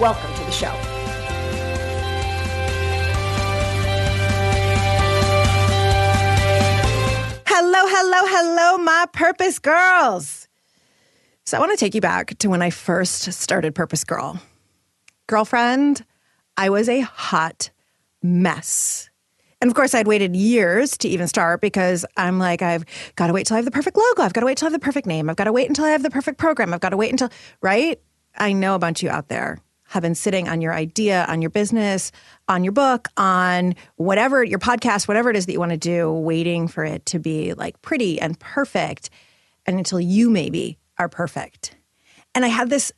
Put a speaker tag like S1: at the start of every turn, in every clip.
S1: Welcome to the show.
S2: Hello, hello, hello, my purpose girls. So, I want to take you back to when I first started Purpose Girl. Girlfriend, I was a hot mess. And of course, I'd waited years to even start because I'm like, I've got to wait till I have the perfect logo. I've got to wait till I have the perfect name. I've got to wait until I have the perfect program. I've got to wait until, right? I know a bunch of you out there have been sitting on your idea, on your business, on your book, on whatever, your podcast, whatever it is that you want to do, waiting for it to be like pretty and perfect. And until you maybe are perfect. And I had this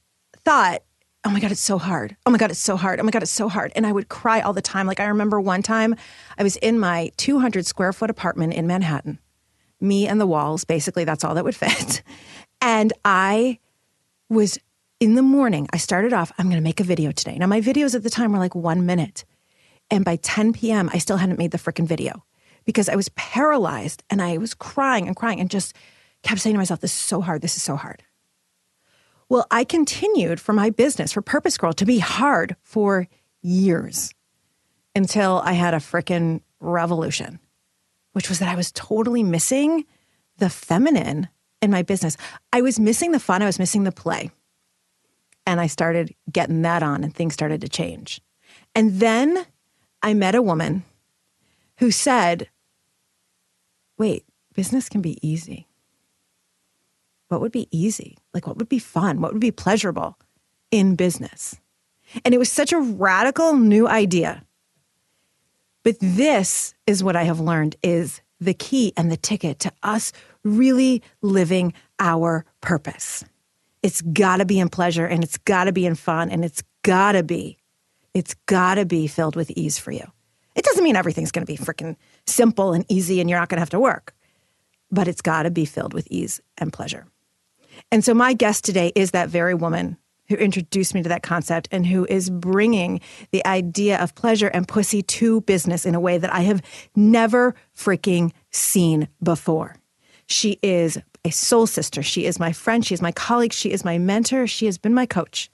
S2: thought oh my God, it's so hard. Oh my God, it's so hard. Oh my God, it's so hard. And I would cry all the time. Like I remember one time I was in my 200 square foot apartment in Manhattan, me and the walls, basically, that's all that would fit. And I was in the morning, I started off, I'm going to make a video today. Now, my videos at the time were like one minute. And by 10 p.m., I still hadn't made the freaking video because I was paralyzed and I was crying and crying and just kept saying to myself, this is so hard. This is so hard. Well, I continued for my business, for Purpose Girl, to be hard for years until I had a freaking revolution, which was that I was totally missing the feminine in my business. I was missing the fun, I was missing the play. And I started getting that on, and things started to change. And then I met a woman who said, Wait, business can be easy what would be easy? Like, what would be fun? What would be pleasurable in business? And it was such a radical new idea. But this is what I have learned is the key and the ticket to us really living our purpose. It's got to be in pleasure and it's got to be in fun and it's got to be it's got to be filled with ease for you. It doesn't mean everything's going to be freaking simple and easy and you're not going to have to work, but it's got to be filled with ease and pleasure. And so my guest today is that very woman who introduced me to that concept and who is bringing the idea of pleasure and pussy to business in a way that I have never freaking seen before. She is a soul sister. She is my friend. She is my colleague. She is my mentor. She has been my coach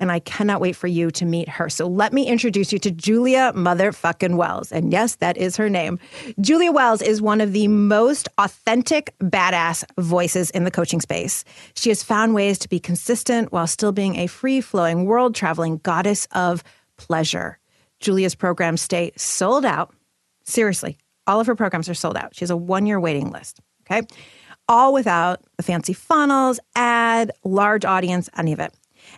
S2: and I cannot wait for you to meet her. So let me introduce you to Julia Motherfucking Wells. And yes, that is her name. Julia Wells is one of the most authentic, badass voices in the coaching space. She has found ways to be consistent while still being a free flowing, world traveling goddess of pleasure. Julia's programs stay sold out. Seriously, all of her programs are sold out. She has a one year waiting list. Okay. All without the fancy funnels, ad, large audience, any of it.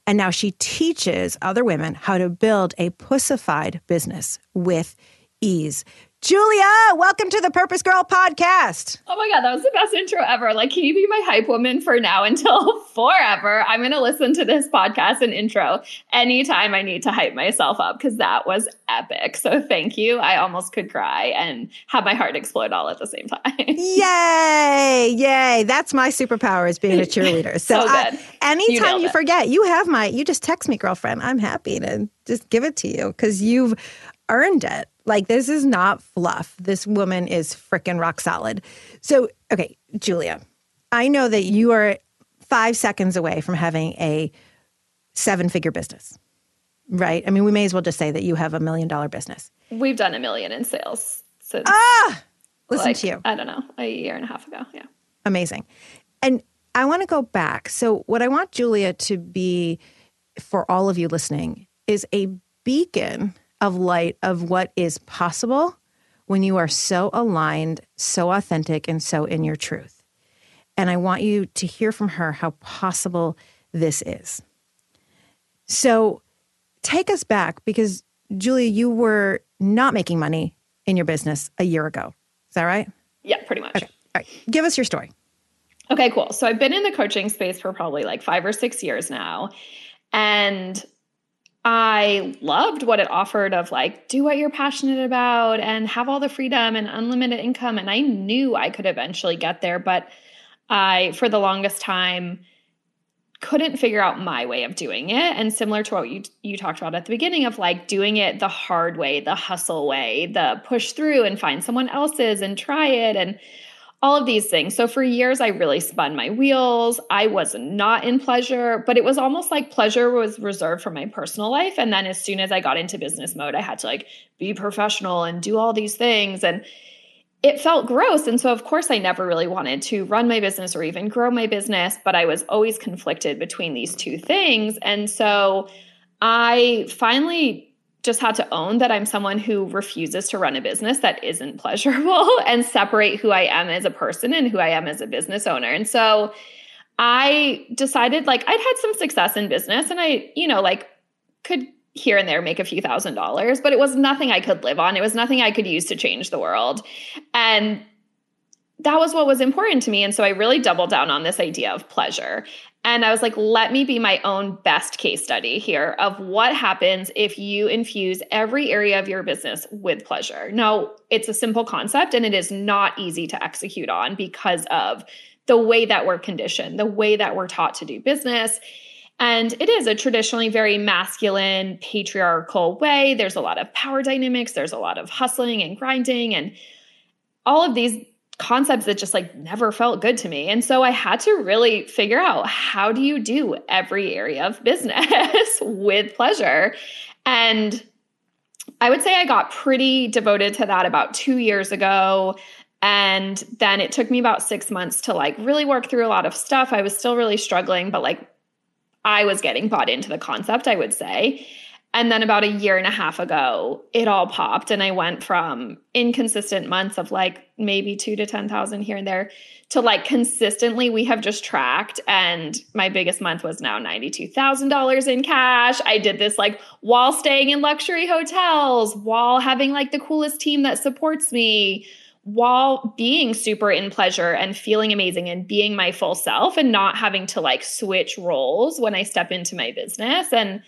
S2: And now she teaches other women how to build a pussified business with ease. Julia, welcome to the Purpose Girl podcast.
S3: Oh my God, that was the best intro ever. Like, can you be my hype woman for now until forever? I'm going to listen to this podcast and intro anytime I need to hype myself up because that was epic. So, thank you. I almost could cry and have my heart explode all at the same time.
S2: yay! Yay! That's my superpower is being a cheerleader. So,
S3: so
S2: I, anytime you, you forget, you have my, you just text me, girlfriend. I'm happy to just give it to you because you've earned it. Like this is not fluff. This woman is freaking rock solid. So, okay, Julia, I know that you are five seconds away from having a seven figure business, right? I mean, we may as well just say that you have a million dollar business.
S3: We've done a million in sales since.
S2: Ah, listen
S3: like,
S2: to you.
S3: I don't know, a year and a half ago. Yeah.
S2: Amazing. And I want to go back. So, what I want Julia to be for all of you listening is a beacon of light of what is possible when you are so aligned, so authentic, and so in your truth. And I want you to hear from her how possible this is. So take us back because, Julia, you were not making money in your business a year ago. Is that right?
S3: Yeah, pretty much.
S2: Okay. All right. Give us your story.
S3: Okay, cool. So I've been in the coaching space for probably like five or six years now. And I loved what it offered of like, do what you're passionate about and have all the freedom and unlimited income. And I knew I could eventually get there, but I, for the longest time, couldn't figure out my way of doing it. And similar to what you, you talked about at the beginning of like doing it the hard way, the hustle way, the push through and find someone else's and try it. And all of these things. So for years, I really spun my wheels. I was not in pleasure, but it was almost like pleasure was reserved for my personal life. And then as soon as I got into business mode, I had to like be professional and do all these things. And it felt gross. And so, of course, I never really wanted to run my business or even grow my business, but I was always conflicted between these two things. And so I finally just had to own that I'm someone who refuses to run a business that isn't pleasurable and separate who I am as a person and who I am as a business owner. And so I decided like I'd had some success in business and I, you know, like could here and there make a few thousand dollars, but it was nothing I could live on. It was nothing I could use to change the world. And that was what was important to me. And so I really doubled down on this idea of pleasure. And I was like, let me be my own best case study here of what happens if you infuse every area of your business with pleasure. Now, it's a simple concept and it is not easy to execute on because of the way that we're conditioned, the way that we're taught to do business. And it is a traditionally very masculine, patriarchal way. There's a lot of power dynamics, there's a lot of hustling and grinding, and all of these concepts that just like never felt good to me. And so I had to really figure out how do you do every area of business with pleasure? And I would say I got pretty devoted to that about 2 years ago. And then it took me about 6 months to like really work through a lot of stuff. I was still really struggling, but like I was getting bought into the concept, I would say. And then about a year and a half ago, it all popped. And I went from inconsistent months of like maybe two to 10,000 here and there to like consistently we have just tracked. And my biggest month was now $92,000 in cash. I did this like while staying in luxury hotels, while having like the coolest team that supports me, while being super in pleasure and feeling amazing and being my full self and not having to like switch roles when I step into my business. And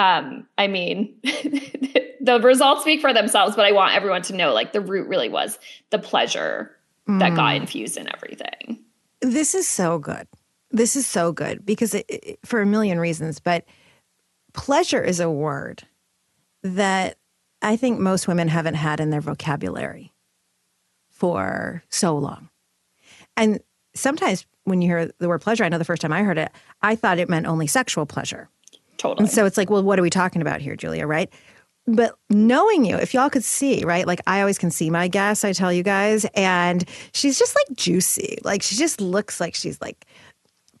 S3: um, I mean, the results speak for themselves, but I want everyone to know like the root really was the pleasure mm. that got mm. infused in everything.
S2: This is so good. This is so good because it, it, for a million reasons, but pleasure is a word that I think most women haven't had in their vocabulary for so long. And sometimes when you hear the word pleasure, I know the first time I heard it, I thought it meant only sexual pleasure.
S3: Totally.
S2: And so it's like, well, what are we talking about here, Julia, right? But knowing you, if y'all could see, right? Like I always can see my guests, I tell you guys, and she's just like juicy. Like she just looks like she's like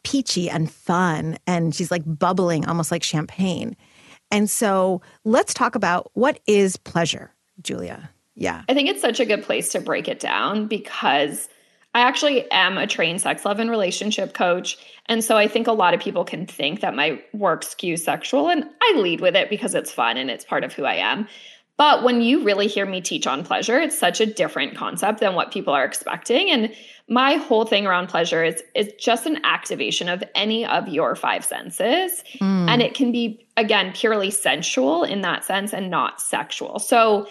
S2: peachy and fun and she's like bubbling almost like champagne. And so let's talk about what is pleasure, Julia. Yeah.
S3: I think it's such a good place to break it down because I actually am a trained sex, love, and relationship coach. And so I think a lot of people can think that my work skews sexual, and I lead with it because it's fun and it's part of who I am. But when you really hear me teach on pleasure, it's such a different concept than what people are expecting. And my whole thing around pleasure is, is just an activation of any of your five senses. Mm. And it can be, again, purely sensual in that sense and not sexual. So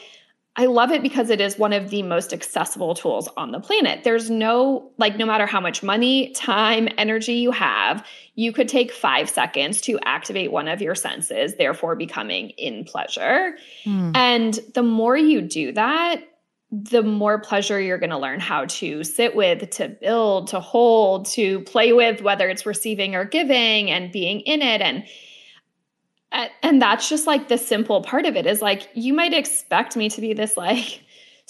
S3: I love it because it is one of the most accessible tools on the planet. There's no, like, no matter how much money, time, energy you have, you could take five seconds to activate one of your senses, therefore becoming in pleasure. Mm. And the more you do that, the more pleasure you're going to learn how to sit with, to build, to hold, to play with, whether it's receiving or giving and being in it. And and that's just like the simple part of it is like you might expect me to be this like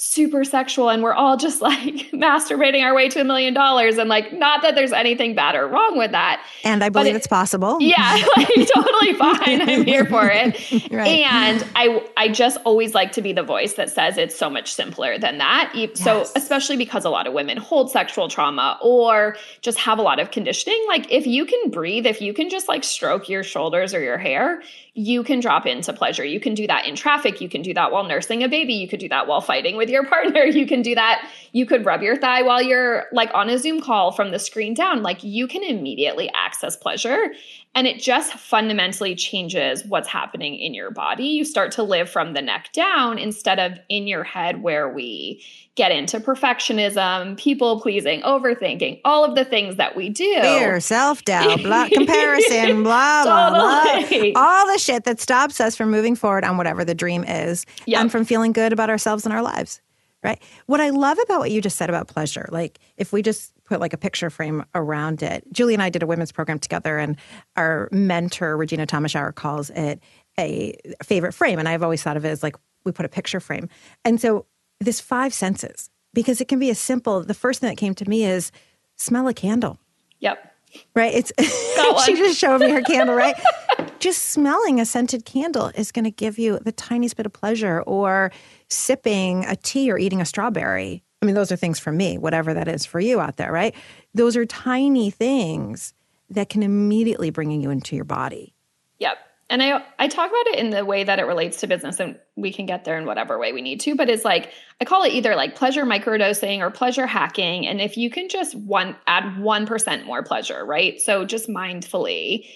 S3: super sexual and we're all just like masturbating our way to a million dollars and like not that there's anything bad or wrong with that
S2: and i believe it, it's possible
S3: yeah like totally fine i'm here for it right. and i i just always like to be the voice that says it's so much simpler than that yes. so especially because a lot of women hold sexual trauma or just have a lot of conditioning like if you can breathe if you can just like stroke your shoulders or your hair you can drop into pleasure. You can do that in traffic. You can do that while nursing a baby. You could do that while fighting with your partner. You can do that, you could rub your thigh while you're like on a Zoom call from the screen down. Like you can immediately access pleasure. And it just fundamentally changes what's happening in your body. You start to live from the neck down instead of in your head where we get into perfectionism, people pleasing, overthinking, all of the things that we do.
S2: Fear, self doubt, comparison, blah, blah, totally. blah. All the shit that stops us from moving forward on whatever the dream is yep. and from feeling good about ourselves and our lives. Right. What I love about what you just said about pleasure, like if we just put like a picture frame around it. Julie and I did a women's program together, and our mentor, Regena Thomashauer, calls it a favorite frame. And I've always thought of it as like we put a picture frame. And so this five senses, because it can be as simple. The first thing that came to me is smell a candle.
S3: Yep.
S2: Right. It's she just showed me her candle, right? just smelling a scented candle is going to give you the tiniest bit of pleasure or sipping a tea or eating a strawberry I mean, those are things for me, whatever that is for you out there, right? Those are tiny things that can immediately bring you into your body.
S3: Yep. And I I talk about it in the way that it relates to business and we can get there in whatever way we need to, but it's like I call it either like pleasure microdosing or pleasure hacking and if you can just one add 1% more pleasure, right? So just mindfully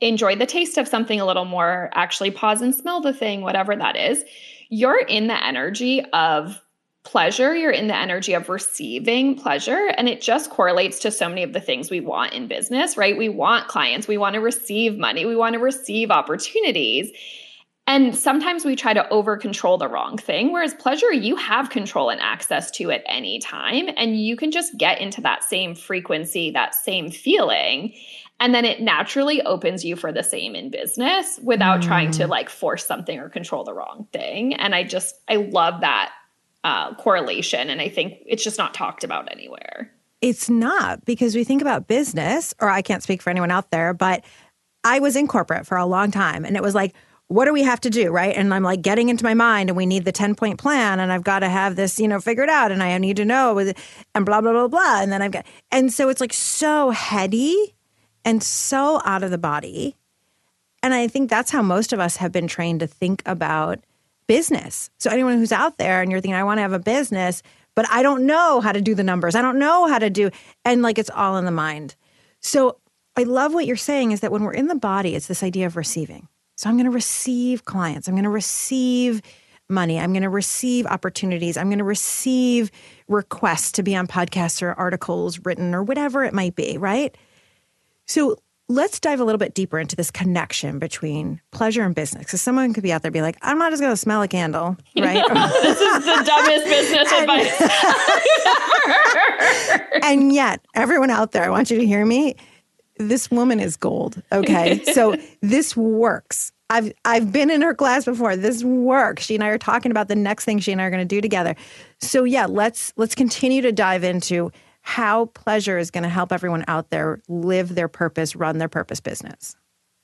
S3: enjoy the taste of something a little more, actually pause and smell the thing, whatever that is. You're in the energy of pleasure, you're in the energy of receiving pleasure. And it just correlates to so many of the things we want in business, right? We want clients, we want to receive money, we want to receive opportunities. And sometimes we try to over control the wrong thing, whereas pleasure, you have control and access to at any time. And you can just get into that same frequency, that same feeling. And then it naturally opens you for the same in business without mm. trying to mm. like force something or control the wrong thing. And I just, I love that uh, correlation. And I think it's just not talked about anywhere.
S2: It's not because we think about business, or I can't speak for anyone out there, but I was in corporate for a long time and it was like, what do we have to do? Right. And I'm like getting into my mind and we need the 10 point plan and I've got to have this, you know, figured out and I need to know and blah, blah, blah, blah. And then I've got, and so it's like so heady and so out of the body. And I think that's how most of us have been trained to think about business. So anyone who's out there and you're thinking, I want to have a business, but I don't know how to do the numbers. I don't know how to do, and like it's all in the mind. So I love what you're saying is that when we're in the body, it's this idea of receiving. So I'm going to receive clients. I'm going to receive money. I'm going to receive opportunities. I'm going to receive requests to be on podcasts or articles written or whatever it might be, right? So let's dive a little bit deeper into this connection between pleasure and business. Because someone could be out there be like, I'm not just going to smell a candle, right?
S3: this is the dumbest business
S2: advice ever. and yet, everyone out there, I want you to hear me. This woman is gold. Okay. so this works. I've I've been in her class before. This works. She and I are talking about the next thing she and I are going to do together. So yeah, let's let's continue to dive into how pleasure is going to help everyone out there live their purpose, run their purpose business.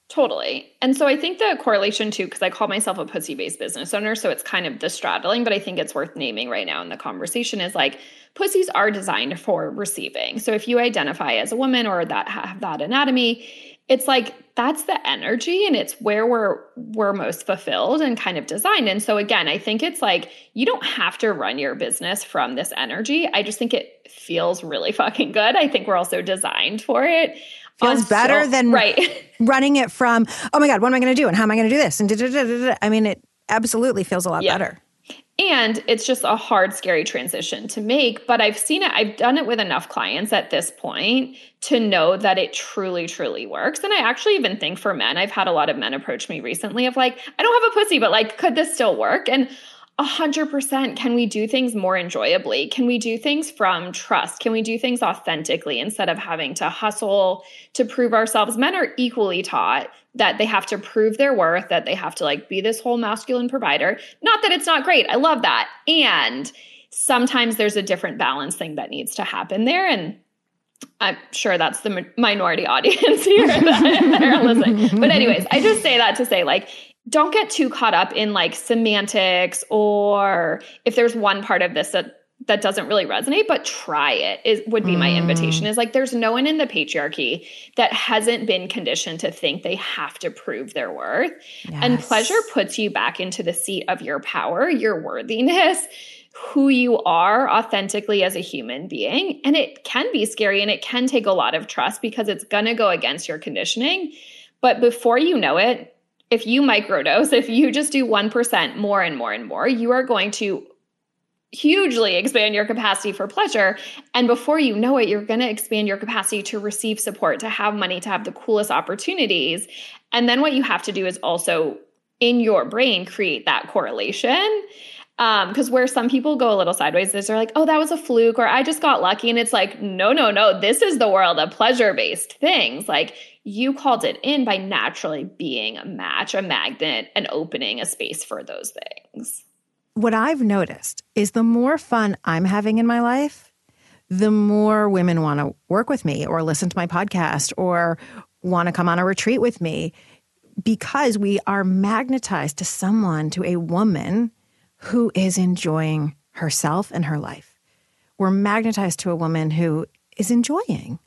S3: Totally. And so I think the correlation too, because I call myself a pussy based business owner, so it's kind of the straddling, but I think it's worth naming right now in the conversation is like pussies are designed for receiving. So if you identify as a woman or that have that anatomy, it's like that's the energy and it's where we're we're most fulfilled and kind of designed. And so again i think it's like you don't have to run your business from this energy. I just think it feels really fucking good. I think we're also designed for it.
S2: Feels better so, than right. running it from oh my god what am i going to do and how am i going to do this? And i mean it absolutely feels a lot yeah. better
S3: and it's just a hard, scary transition to make. But I've seen it, I've done it with enough clients at this point to know that it truly, truly works. And I actually even think for men, I've had a lot of men approach me recently of like, I don't have a pussy, but like, could this still work? And a hundred percent. Can we do things more enjoyably? Can we do things from trust? Can we do things authentically instead of having to hustle to prove ourselves? Men are equally taught that they have to prove their worth, that they have to like be this whole masculine provider. Not that it's not great. I love that. And sometimes there's a different balance thing that needs to happen there. And I'm sure that's the minority audience here that are listening. But anyways, I just say that to say like don't get too caught up in like semantics or if there's one part of this that that doesn't really resonate but try it is would be my invitation mm. is like there's no one in the patriarchy that hasn't been conditioned to think they have to prove their worth yes. and pleasure puts you back into the seat of your power your worthiness who you are authentically as a human being. And it can be scary and it can take a lot of trust because it's going to go against your conditioning. But before you know it, if you microdose, if you just do 1% more and more and more, you are going to hugely expand your capacity for pleasure. And before you know it, you're going to expand your capacity to receive support, to have money, to have the coolest opportunities. And then what you have to do is also in your brain create that correlation. Because um, where some people go a little sideways is they're like, oh, that was a fluke, or I just got lucky. And it's like, no, no, no, this is the world of pleasure based things. Like you called it in by naturally being a match, a magnet, and opening a space for those things
S2: what I've noticed is the more fun I'm having in my life, the more women want to work with me or listen to my podcast or want to come on a retreat with me because we are magnetized to someone, to a woman who is enjoying herself and her life. We're magnetized to a woman who is enjoying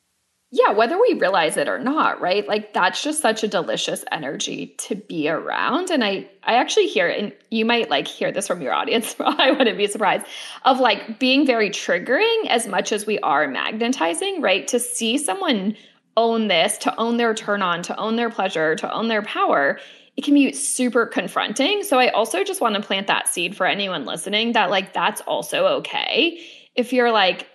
S3: yeah, whether we realize it or not, right? Like that's just such a delicious energy to be around. And I I actually hear and you might like hear this from your audience. I wouldn't be surprised of like being very triggering as much as we are magnetizing, right? To see someone own this, to own their turn on, to own their pleasure, to own their power, it can be super confronting. So I also just want to plant that seed for anyone listening that like that's also okay. If you're like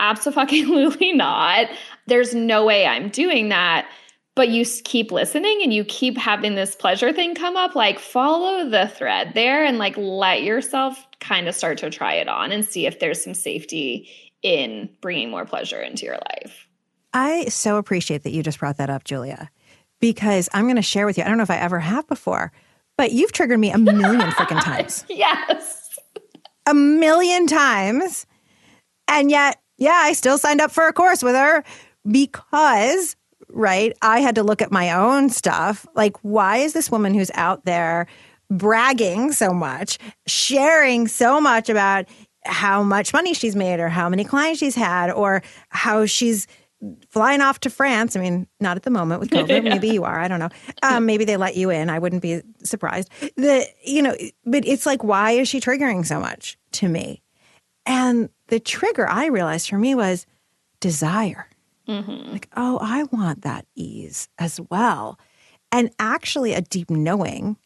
S3: absolutely not. There's no way I'm doing that. But you keep listening and you keep having this pleasure thing come up, like follow the thread there and like let yourself kind of start to try it on and see if there's some safety in bringing more pleasure into your life.
S2: I so appreciate that you just brought that up, Julia, because I'm going to share with you. I don't know if I ever have before, but you've triggered me a million freaking times.
S3: Yes.
S2: A million times. And yet yeah, I still signed up for a course with her because, right, I had to look at my own stuff. Like, why is this woman who's out there bragging so much, sharing so much about how much money she's made or how many clients she's had or how she's flying off to France. I mean, not at the moment with COVID. yeah. Maybe you are. I don't know. Um, maybe they let you in. I wouldn't be surprised. The you know, but it's like, why is she triggering so much to me? And the trigger I realized for me was desire. Mm-hmm. Like, oh, I want that ease as well. And actually, a deep knowing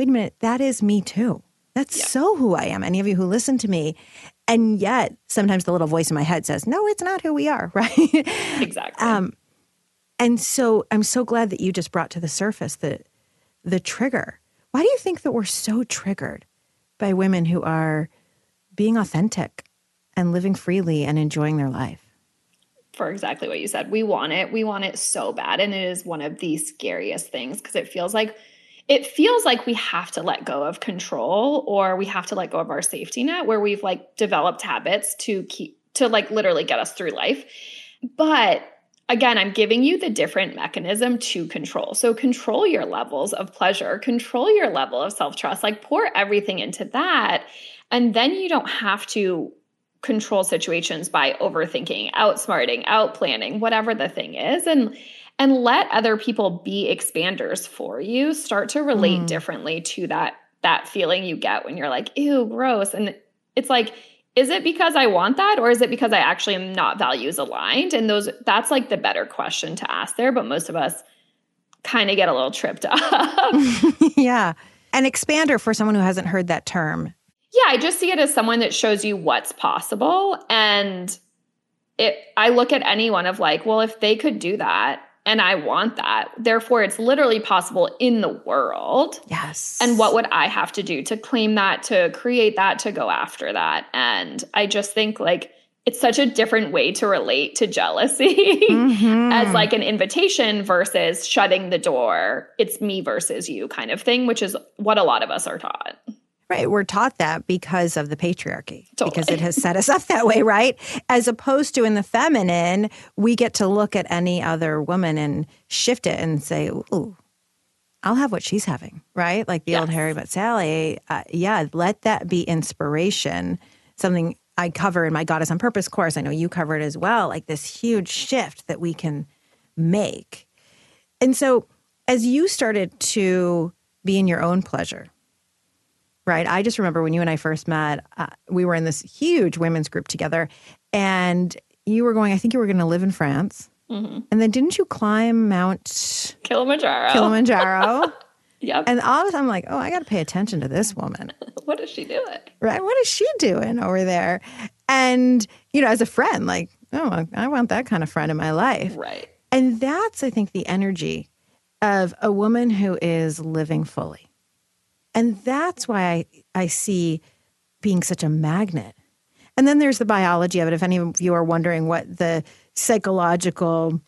S2: wait a minute, that is me too. That's yeah. so who I am. Any of you who listen to me. And yet, sometimes the little voice in my head says, no, it's not who we are, right?
S3: Exactly. um,
S2: and so I'm so glad that you just brought to the surface the, the trigger. Why do you think that we're so triggered by women who are being authentic and living freely and enjoying their life.
S3: For exactly what you said. We want it. We want it so bad. And it is one of the scariest things because it feels like it feels like we have to let go of control or we have to let go of our safety net where we've like developed habits to keep to like literally get us through life. But again, I'm giving you the different mechanism to control. So control your levels of pleasure, control your level of self-trust, like pour everything into that and then you don't have to control situations by overthinking, outsmarting, outplanning, whatever the thing is. And and let other people be expanders for you. Start to relate mm. differently to that that feeling you get when you're like, ew, gross. And it's like, is it because I want that or is it because I actually am not values aligned? And those that's like the better question to ask there. But most of us kind of get a little tripped up.
S2: yeah. An expander for someone who hasn't heard that term
S3: yeah, I just see it as someone that shows you what's possible. And it I look at anyone of like, well, if they could do that and I want that, therefore it's literally possible in the world.
S2: Yes.
S3: And what would I have to do to claim that, to create that, to go after that? And I just think like it's such a different way to relate to jealousy mm-hmm. as like an invitation versus shutting the door. It's me versus you kind of thing, which is what a lot of us are taught.
S2: Right. We're taught that because of the patriarchy, totally. because it has set us up that way, right? As opposed to in the feminine, we get to look at any other woman and shift it and say, ooh, I'll have what she's having, right? Like the yes. old Harry but Sally. Uh, yeah, let that be inspiration. Something I cover in my Goddess on Purpose course. I know you cover it as well. Like this huge shift that we can make. And so, as you started to be in your own pleasure, right? I just remember when you and I first met, uh, we were in this huge women's group together, and you were going, I think you were going to live in France.
S3: Mm-hmm.
S2: And then didn't you climb Mount
S3: Kilimanjaro.
S2: Kilimanjaro?
S3: yep.
S2: and all of a sudden, I'm like, oh, I got to pay attention to this woman.
S3: what is she doing?
S2: right? What is she doing over there? And, you know, as a friend, like, oh, I want that kind of friend in my life.
S3: Right.
S2: And that's, I think, the energy of a woman who is living fully. And that's why I, I see being such a magnet. And then there's the biology of it. If any of you are wondering what the psychological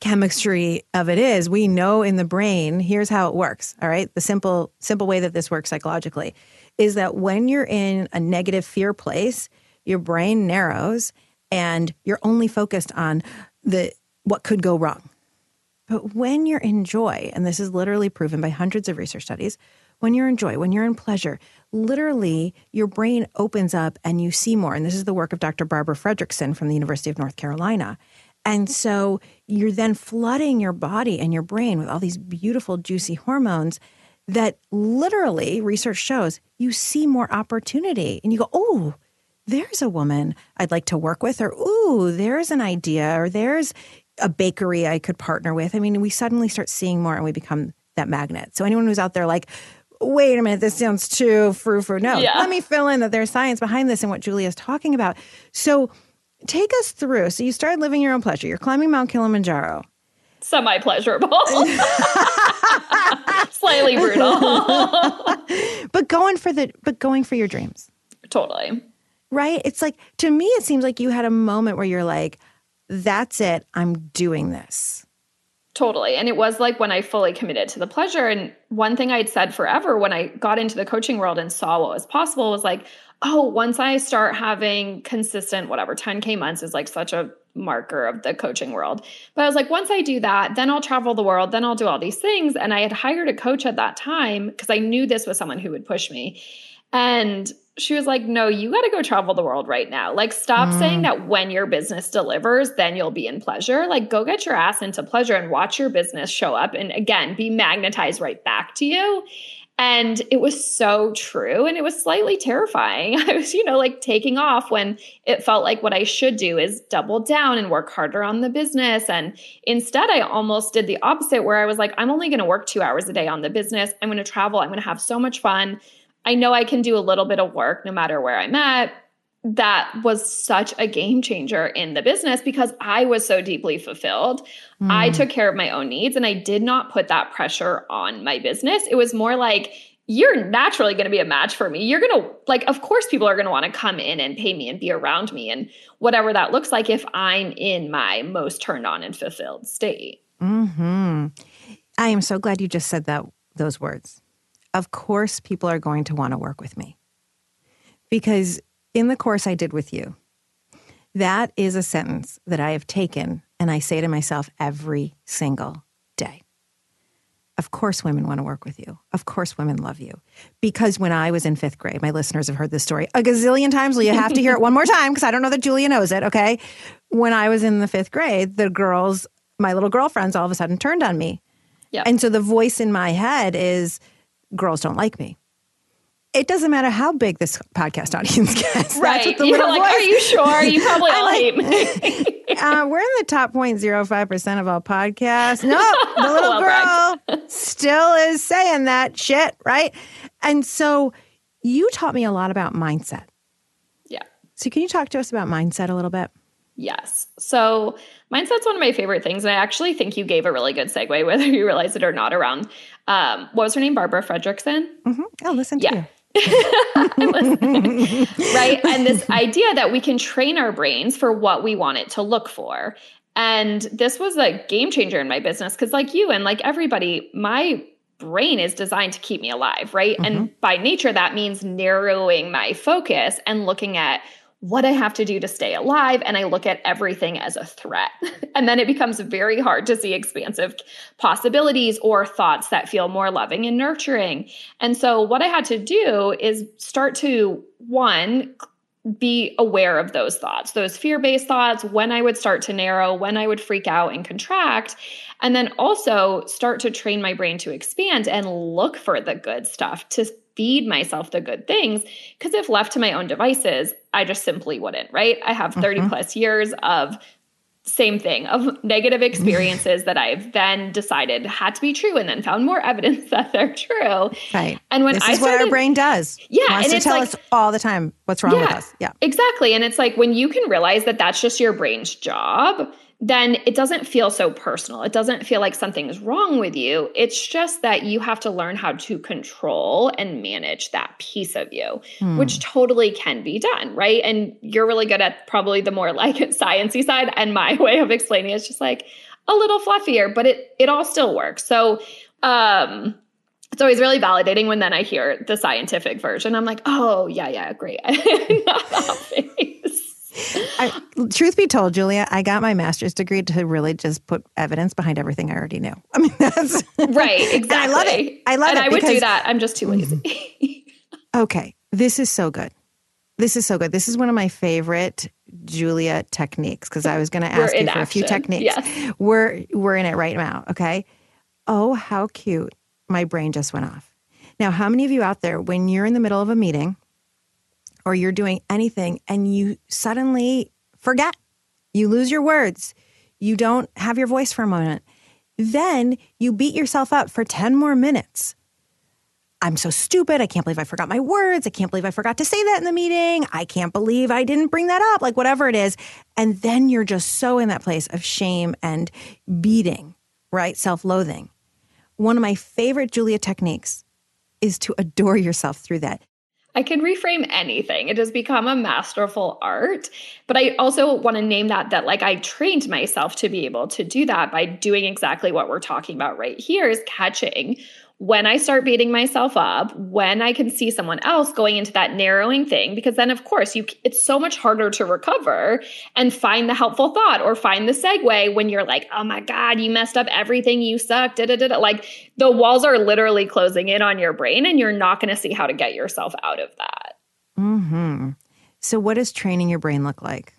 S2: chemistry of it is, we know in the brain, here's how it works. All right. The simple, simple way that this works psychologically is that when you're in a negative fear place, your brain narrows and you're only focused on the what could go wrong. But when you're in joy, and this is literally proven by hundreds of research studies, when you're in joy, when you're in pleasure, literally your brain opens up and you see more. And this is the work of Dr. Barbara Fredrickson from the University of North Carolina. And so you're then flooding your body and your brain with all these beautiful, juicy hormones that literally research shows you see more opportunity. And you go, oh, there's a woman I'd like to work with, or ooh, there's an idea, or there's a bakery I could partner with. I mean, we suddenly start seeing more and we become that magnet. So anyone who's out there like, wait a minute, this sounds too frou frou. No,
S3: Yeah.
S2: let me fill in that there's science behind this and what Julia's talking about. So take us through. So you started living your own pleasure. You're climbing Mount Kilimanjaro.
S3: Semi pleasurable. Slightly brutal.
S2: But going for the but going for your dreams.
S3: totally.
S2: Right? It's like to me it seems like you had a moment where you're like that's it. I'm doing this.
S3: Totally. And it was like when I fully committed to the pleasure. And one thing I'd said forever when I got into the coaching world and saw what was possible was like, oh, once I start having consistent, whatever, 10K months is like such a marker of the coaching world. But I was like, once I do that, then I'll travel the world, then I'll do all these things. And I had hired a coach at that time because I knew this was someone who would push me. And she was like, no, you got to go travel the world right now. Like, stop saying mm. that when your business delivers, then you'll be in pleasure. Like, go get your ass into pleasure and watch your business show up and again, be magnetized right back to you. And it was so true. And it was slightly terrifying. I was, you know, like taking off when it felt like what I should do is double down and work harder on the business. And instead, I almost did the opposite where I was like, I'm only going to work two hours a day on the business. I'm going to travel. I'm going to have so much fun. I know I can do a little bit of work no matter where I'm at. That was such a game changer in the business because I was so deeply fulfilled. I took care of my own needs and I did not put that pressure on my business. It was more like, you're naturally going to be a match for me. You're going to, like, of course, people are going to want to come in and pay me and be around me and whatever that looks like if I'm in my most turned on and fulfilled state.
S2: Hmm. I am so glad you just said that those words. Of course, people are going to want to work with me because in the course I did with you, that is a sentence that I have taken and I say to myself every single day. Of course, women want to work with you. Of course, women love you. Because when I was in fifth grade, my listeners have heard this story a gazillion times. Well, you have to hear it one more time because I don't know that Julia knows it. Okay. When I was in the fifth grade, the girls, my little girlfriends, all of a sudden turned on me.
S3: Yep.
S2: And so the voice in my head is girls don't like me. It doesn't matter how big this podcast audience gets. That's
S3: Right.
S2: what the
S3: You're
S2: little
S3: like,
S2: voice-
S3: are you sure? You probably all
S2: like-
S3: hate me.
S2: uh, we're in the top 0.05% of all podcasts. No, the little
S3: Well
S2: girl still is saying that shit, right? And so you taught me a lot about mindset.
S3: yeah.
S2: So can you talk to us about mindset a little bit?
S3: Yes. So mindset's one of my favorite things. And I actually think you gave a really good segue, whether you realize it or not, around um, what was her name? Barbara Fredrickson.
S2: hmm Oh, listen to
S3: Yeah.
S2: you.
S3: Right? And this idea that we can train our brains for what we want it to look for. And this was a game changer in my business because, like you and like everybody, my brain is designed to keep me alive, right? And by nature, that means narrowing my focus and looking at what I have to do to stay alive. And I look at everything as a threat. and then it becomes very hard to see expansive possibilities or thoughts that feel more loving and nurturing. And so, what I had to do is start to one, be aware of those thoughts, those fear based thoughts, when I would start to narrow, when I would freak out and contract. And then also start to train my brain to expand and look for the good stuff, to feed myself the good things. Because if left to my own devices, I just simply wouldn't, right? I have 30 mm-hmm. plus years of same thing of negative experiences that I've then decided had to be true and then found more evidence that they're true.
S2: Right. And when this I is started, what our brain does.
S3: Yeah.
S2: It wants
S3: and
S2: to tell like, us all the time what's wrong
S3: yeah,
S2: with us. Yeah.
S3: Exactly. And it's like when you can realize that that's just your brain's job then it doesn't feel so personal. It doesn't feel like something's wrong with you. It's just that you have to learn how to control and manage that piece of you, hmm. which totally can be done, right? And you're really good at probably the more like sciencey side. And my way of explaining it is just like a little fluffier, but it it all still works. So um it's always really validating when then I hear the scientific version. I'm like, oh yeah, yeah, great.
S2: I, truth be told, Julia, I got my master's degree to really just put evidence behind everything I already knew. I mean, that's
S3: right. Exactly.
S2: I love it. I love
S3: and
S2: it.
S3: And I would do that. I'm just too lazy. Mm-hmm.
S2: okay. This is so good. This is so good. This is one of my favorite Julia techniques because I was going to ask you for action. a few techniques.
S3: Yes.
S2: We're we're in it right now. Okay. Oh, how cute! My brain just went off. Now, how many of you out there, when you're in the middle of a meeting or you're doing anything and you suddenly forget, you lose your words, you don't have your voice for a moment, then you beat yourself up for 10 more minutes. I'm so stupid. I can't believe I forgot my words. I can't believe I forgot to say that in the meeting. I can't believe I didn't bring that up, like whatever it is. And then you're just so in that place of shame and beating, right? Self loathing. One of my favorite Julia techniques is to adore yourself through that.
S3: I can reframe anything. It has become a masterful art. But I also want to name that that like I trained myself to be able to do that by doing exactly what we're talking about right here is catching when I start beating myself up, when I can see someone else going into that narrowing thing, because then of course you it's so much harder to recover and find the helpful thought or find the segue when you're like, oh my God, you messed up everything, you suck, da da da. Like the walls are literally closing in on your brain and you're not gonna see how to get yourself out of that.
S2: Hmm. So what does training your brain look like?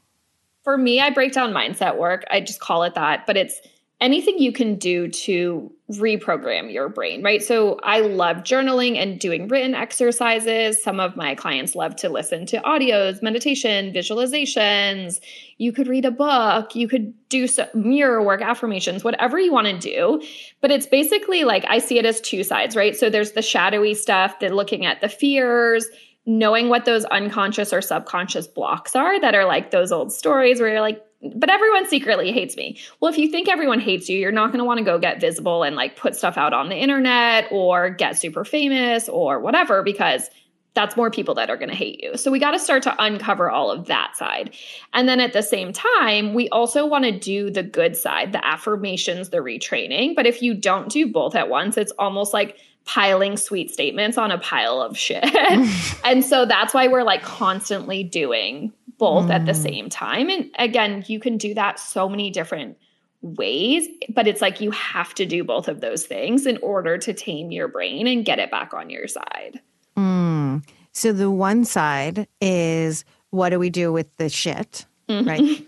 S3: For me, I break down mindset work. I just call it that, but it's anything you can do to reprogram your brain, right? So I love journaling and doing written exercises. Some of my clients love to listen to audios, meditation, visualizations. You could read a book, you could do some mirror work, affirmations, whatever you want to do. But it's basically like I see it as two sides, right? So there's the shadowy stuff, the looking at the fears, knowing what those unconscious or subconscious blocks are that are like those old stories where you're like, but everyone secretly hates me. Well, if you think everyone hates you, you're not going to want to go get visible and like put stuff out on the internet or get super famous or whatever because that's more people that are going to hate you. So we got to start to uncover all of that side. And then at the same time, we also want to do the good side, the affirmations, the retraining. But if you don't do both at once, it's almost like piling sweet statements on a pile of shit. and so that's why we're like constantly doing both mm. at the mm. same time. And again, you can do that so many different ways, but it's like you have to do both of those things in order to tame your brain and get it back on your side.
S2: Mm. So the one side is what do we do with the shit, mm-hmm. right?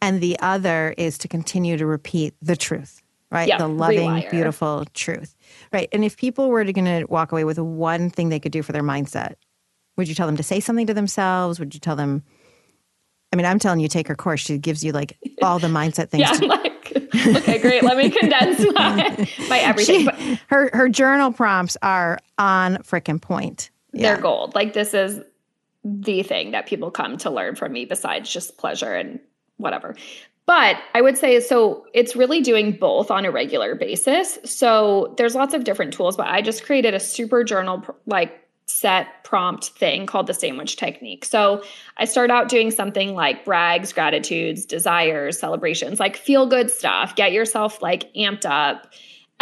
S2: And the other is to continue to repeat the truth, right?
S3: Yep,
S2: the loving,
S3: rewire.
S2: beautiful truth, right? And if people were going to walk away with one thing they could do for their mindset, would you tell them to say something to themselves? Would you tell them I mean, I'm telling you, take her course. She gives you like all the mindset things.
S3: yeah, to- like, okay, great. Let me condense my, my everything.
S2: She, her her journal prompts are on freaking point.
S3: Yeah. They're gold. Like this is the thing that people come to learn from me besides just pleasure and whatever. But I would say so it's really doing both on a regular basis. So there's lots of different tools, but I just created a super journal like set prompt thing called the sandwich technique. So I start out doing something like brags, gratitudes, desires, celebrations, like feel good stuff, get yourself like amped up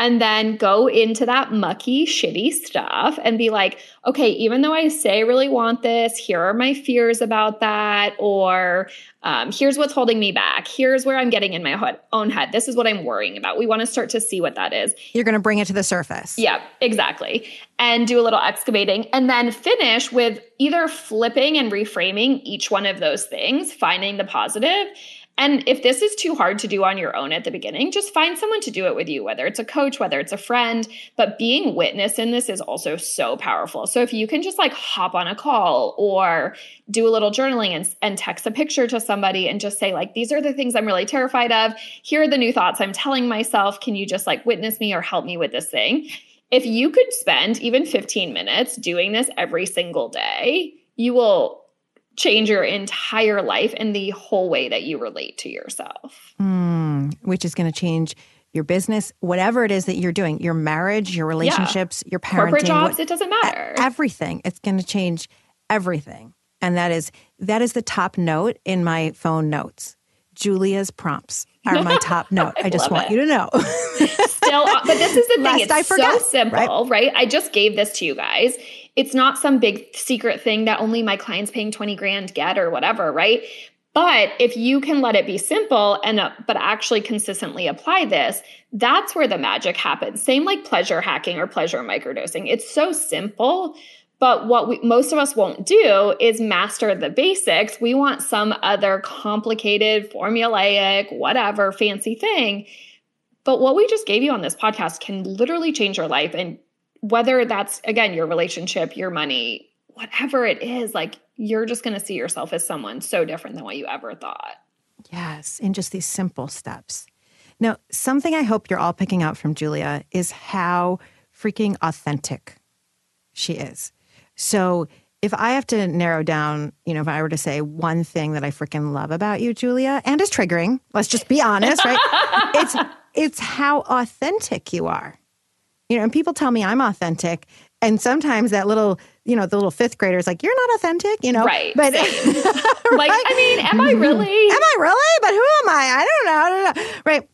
S3: and then go into that mucky, shitty stuff and be like, okay, even though I say I really want this, here are my fears about that, or um, here's what's holding me back. Here's where I'm getting in my own head. This is what I'm worrying about. We want to start to see what that is.
S2: You're going to bring it to the surface.
S3: Yeah, exactly. And do a little excavating and then finish with either flipping and reframing each one of those things, finding the positive And if this is too hard to do on your own at the beginning, just find someone to do it with you, whether it's a coach, whether it's a friend. But being witness in this is also so powerful. So if you can just like hop on a call or do a little journaling and, and text a picture to somebody and just say, like, these are the things I'm really terrified of. Here are the new thoughts I'm telling myself. Can you just like witness me or help me with this thing? If you could spend even 15 minutes doing this every single day, you will change your entire life and the whole way that you relate to yourself.
S2: Mm, which is going to change your business, whatever it is that you're doing, your marriage, your relationships, yeah. your parenting,
S3: corporate jobs, what, it doesn't matter.
S2: Everything. It's going to change everything. And that is that is the top note in my phone notes. Julia's prompts are my top note. I, I just want it. you to know.
S3: Still, but this is the thing. Lest it's I forget, so simple, right? right? I just gave this to you guys it's not some big secret thing that only my clients paying 20 grand get or whatever, right? But if you can let it be simple and uh, but actually consistently apply this, that's where the magic happens. Same like pleasure hacking or pleasure microdosing. It's so simple, but what we, most of us won't do is master the basics. We want some other complicated, formulaic, whatever fancy thing. But what we just gave you on this podcast can literally change your life and whether that's again your relationship, your money, whatever it is, like you're just going to see yourself as someone so different than what you ever thought.
S2: Yes, in just these simple steps. Now, something I hope you're all picking out from Julia is how freaking authentic she is. So, if I have to narrow down, you know, if I were to say one thing that I freaking love about you, Julia, and is triggering, let's just be honest, right? it's it's how authentic you are. You know, and people tell me I'm authentic. And sometimes that little, you know, the little fifth grader is like, you're not authentic, you know?
S3: Right. But right? like, I mean, am I mm-hmm. really?
S2: Am I really? But who am I? I don't know. I don't know. Right.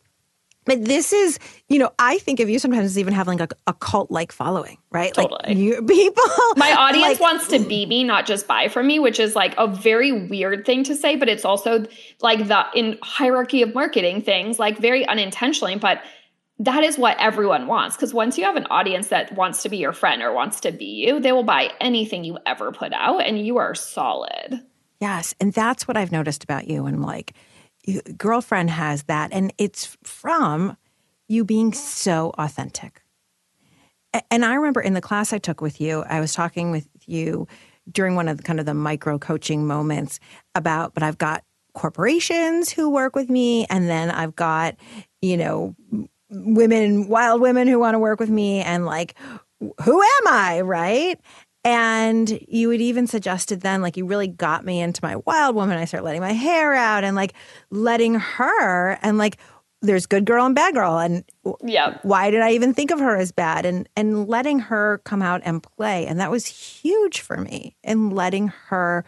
S2: But this is, you know, I think of you sometimes as even having like a, a cult like following, right?
S3: Totally.
S2: Like you, people.
S3: My audience like, wants to be me, not just buy from me, which is like a very weird thing to say, but it's also like the in hierarchy of marketing things, like very unintentionally. But that is what everyone wants. Because once you have an audience that wants to be your friend or wants to be you, they will buy anything you ever put out and you are solid.
S2: Yes. And that's what I've noticed about you. And like, you, girlfriend has that. And it's from you being so authentic. And I remember in the class I took with you, I was talking with you during one of the kind of the micro coaching moments about, but I've got corporations who work with me, and then I've got, you know, women, wild women who want to work with me and like, who am I? Right. And you had even suggested then, like, you really got me into my wild woman. I start letting my hair out and like letting her and like, there's good girl and bad girl. And
S3: yeah,
S2: why did I even think of her as bad? And and letting her come out and play. And that was huge for me and letting her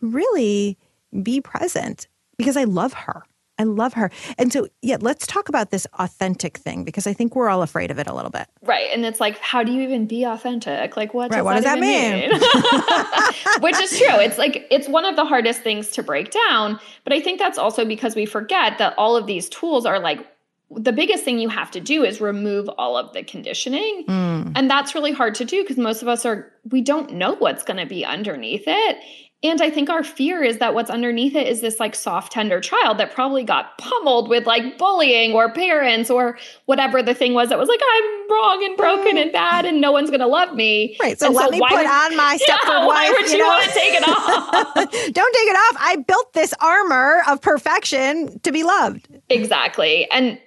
S2: really be present because I love her. I love her. And so, yeah, let's talk about this authentic thing because I think we're all afraid of it a little bit.
S3: Right. And it's like, how do you even be authentic? Like, what,
S2: right,
S3: does,
S2: what
S3: that
S2: does that mean?
S3: mean? Which is true. It's like, it's one of the hardest things to break down. But I think that's also because we forget that all of these tools are like, the biggest thing you have to do is remove all of the conditioning. Mm. And that's really hard to do because most of us are, we don't know what's going to be underneath it. And I think our fear is that what's underneath it is this like soft, tender child that probably got pummeled with like bullying or parents or whatever the thing was that was like, I'm wrong and broken and bad and no one's going to love me.
S2: Right. So and let so me put would, on my Stepford yeah, wife.
S3: Why would you,
S2: you know?
S3: want to take it off?
S2: Don't take it off. I built this armor of perfection to be loved.
S3: Exactly. And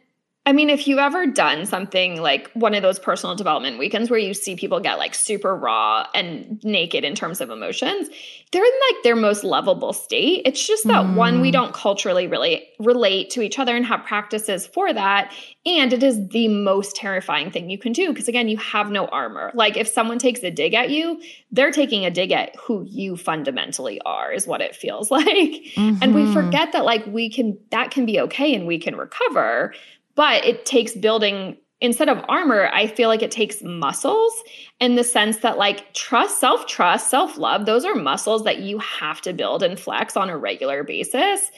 S3: I mean, if you've ever done something like one of those personal development weekends where you see people get like super raw and naked in terms of emotions, they're in like their most lovable state. It's just that mm. one, we mm. don't culturally really relate to each other and have practices for that. And it is the most terrifying thing you can do because, again, you have no armor. Like if someone takes a dig at you, they're taking a dig at who you fundamentally are, is what it feels like. Mm-hmm. And we mm-hmm. forget that, like, we can, that can be okay and we can recover but it takes building instead of armor, I feel like it takes muscles in the sense that, like, trust, self trust, self love, those are muscles that you have to build and flex on a regular basis.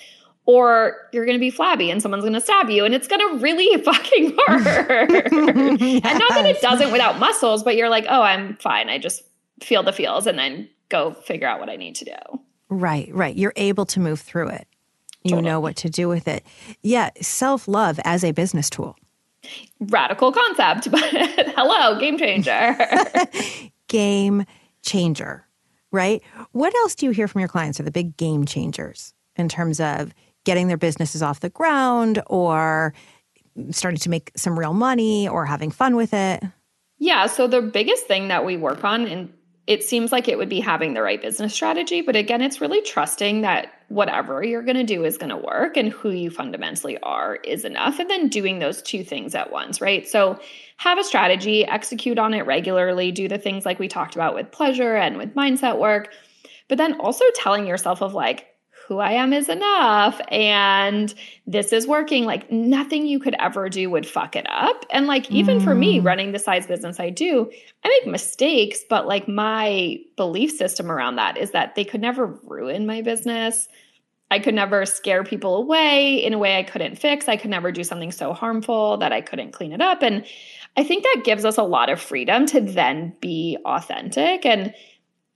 S3: Or you're going to be flabby and someone's going to stab you and it's going to really fucking hurt. yes. And not that it doesn't without muscles, but you're like, oh, I'm fine. I just feel the feels and then go figure out what I need to do.
S2: Right, right. You're able to move through it. You
S3: Totally.
S2: know what to do with it. Yeah, self love as a business tool.
S3: Radical concept, but hello, game changer.
S2: Game changer, right? What else do you hear from your clients are the big game changers in terms of getting their businesses off the ground or starting to make some real money or having fun with it?
S3: Yeah. So the biggest thing that we work on, and it seems like it would be having the right business strategy. But again, it's really trusting that whatever you're going to do is going to work and who you fundamentally are is enough. And then doing those two things at once, right? So have a strategy, execute on it regularly, do the things like we talked about with pleasure and with mindset work. But then also telling yourself of like, who I am is enough and this is working. Like nothing you could ever do would fuck it up. And like even for me mm. running the size business I do, I make mistakes, but like my belief system around that is that they could never ruin my business. I could never scare people away in a way I couldn't fix. I could never do something so harmful that I couldn't clean it up. And I think that gives us a lot of freedom to then be authentic. And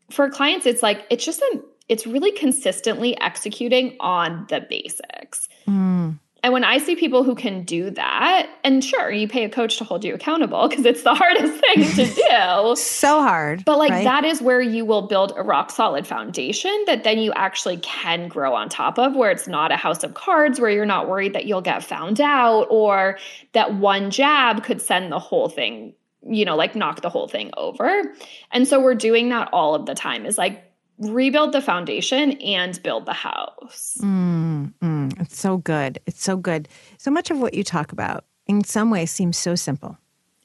S3: for clients, it's like, it's just a it's really consistently executing on the basics.
S2: Mm.
S3: And when I see people who can do that, and sure, you pay a coach to hold you accountable because it's the hardest thing to do.
S2: So hard.
S3: But like
S2: right?
S3: that is where you will build a rock solid foundation that then you actually can grow on top of, where it's not a house of cards, where you're not worried that you'll get found out or that one jab could send the whole thing, you know, like knock the whole thing over. And so we're doing that all of the time is like rebuild the foundation and build the house.
S2: Mm, mm, it's so good. It's so good. So much of what you talk about in some ways seems so simple.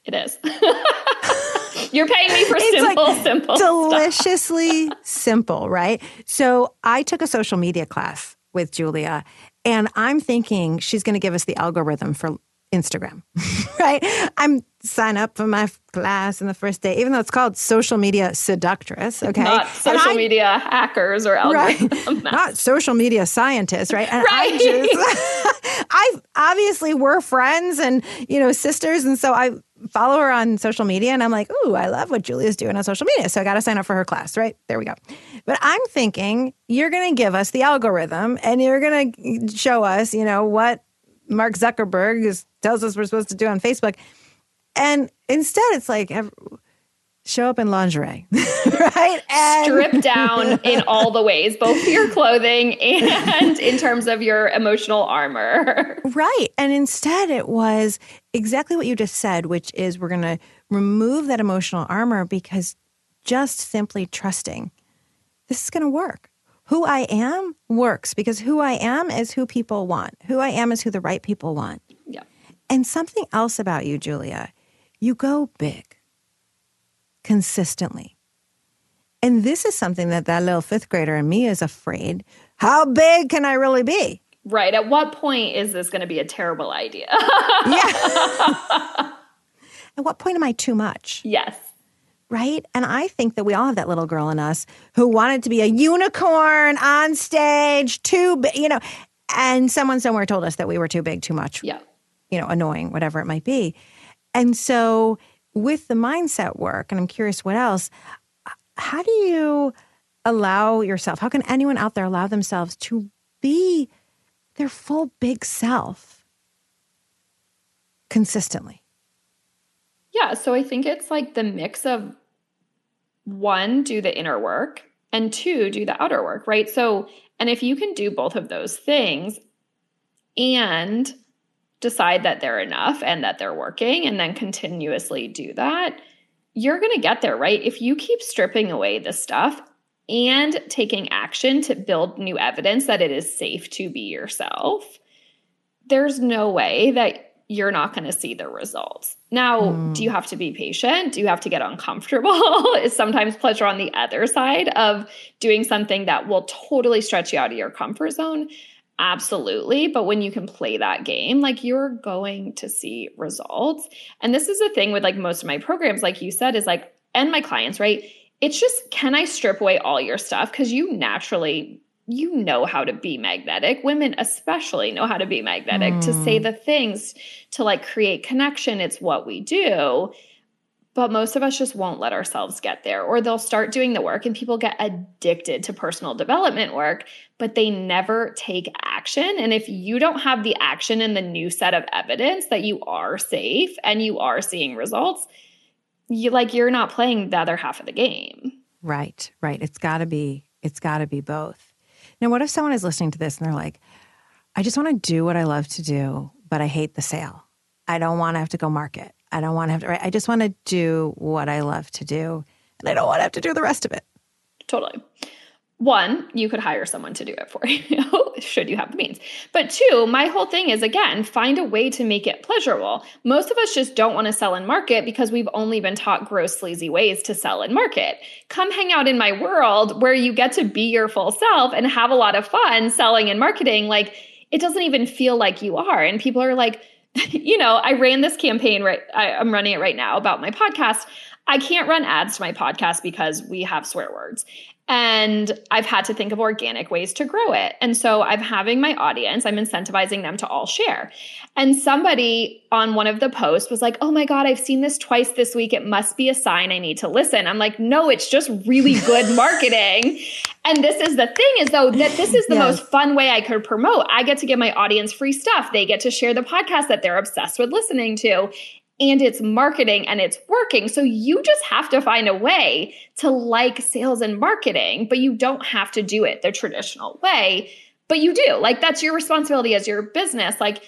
S3: It is. You're paying me for
S2: It's
S3: simple,
S2: like
S3: simple.
S2: Deliciously simple, right? So I took a social media class with Julia, and I'm thinking she's going to give us the algorithm for Instagram, right? I'm sign up for my class in the first day, even though it's called social media seductress. Okay,
S3: Not social
S2: I-
S3: media hackers or algorithms. right?
S2: Not social media scientists, right? And I
S3: Right.
S2: just, I obviously we're friends and you know sisters, and so I follow her on social media, and I'm like, ooh, I love what Julia's doing on social media, so I got to sign up for her class, right? There we go. But I'm thinking you're going to give us the algorithm, and you're going to show us, you know, what Mark Zuckerberg is, tells us we're supposed to do on Facebook, and instead it's like. Show up in lingerie, right? And-
S3: Strip down in all the ways, both your clothing and in terms of your emotional armor.
S2: Right. And instead, it was exactly what you just said, which is we're going to remove that emotional armor because just simply trusting this is going to work. Who I am works because who I am is who people want. Who I am is who the right people want.
S3: Yeah.
S2: And something else about you, Julia, you go big consistently. And this is something that that little fifth grader in me is afraid. How big can I really be?
S3: Right. At what point is this going to be a terrible idea?
S2: Yeah. At what point am I too much?
S3: yes.
S2: Right. And I think that we all have that little girl in us who wanted to be a unicorn on stage, too big, you know, and someone somewhere told us that we were too big, too much,
S3: Yeah.
S2: you know, annoying, whatever it might be. And so with the mindset work, and I'm curious what else, how do you allow yourself, how can anyone out there allow themselves to be their full big self consistently?
S3: Yeah. So I think it's like the mix of one, do the inner work, and two, do the outer work, right? So, and if you can do both of those things and decide that they're enough and that they're working, and then continuously do that, you're going to get there, right? If you keep stripping away the stuff and taking action to build new evidence that it is safe to be yourself, there's no way that you're not going to see the results. Now,
S2: Mm.
S3: do you have to be patient? Do you have to get uncomfortable? Is sometimes pleasure on the other side of doing something that will totally stretch you out of your comfort zone? Absolutely. But when you can play that game, like you're going to see results. And this is the thing with like most of my programs, like you said, is like, and my clients, right? It's just, can I strip away all your stuff? Because you naturally you know how to be magnetic. Women especially know how to be magnetic, to say mm. the things, to like create connection. It's what we do. But most of us just won't let ourselves get there, or they'll start doing the work and people get addicted to personal development work, but they never take action. And if you don't have the action and the new set of evidence that you are safe and you are seeing results, you like you're not playing the other half of the game.
S2: Right, right. It's got to be it's got to be both. Now, what if someone is listening to this and they're like, I just want to do what I love to do, but I hate the sale. I don't want to have to go market. I don't want to have to, right? I just want to do what I love to do and I don't want to have to do the rest of it.
S3: Totally. One, you could hire someone to do it for you, should you have the means. But two, my whole thing is again, find a way to make it pleasurable. Most of us just don't want to sell and market because we've only been taught gross, sleazy ways to sell and market. Come hang out in my world where you get to be your full self and have a lot of fun selling and marketing. Like, it doesn't even feel like you are. And people are like, you know, I ran this campaign right, I, I'm running it right now about my podcast. I can't run ads to my podcast because we have swear words. And I've had to think of organic ways to grow it. And so I'm having my audience, I'm incentivizing them to all share. And somebody on one of the posts was like, Oh my God, I've seen this twice this week. It must be a sign I need to listen. I'm like, No, it's just really good marketing. and this is the thing is though, that this is the yes. most fun way I could promote. I get to give my audience free stuff. They get to share the podcast that they're obsessed with listening to and it's marketing and it's working. So you just have to find a way to like sales and marketing, but you don't have to do it the traditional way. But you do. Like that's your responsibility as your business. Like